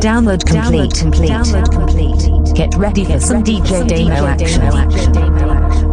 Download complete. complete. Download complete. Get ready for some DJ demo action.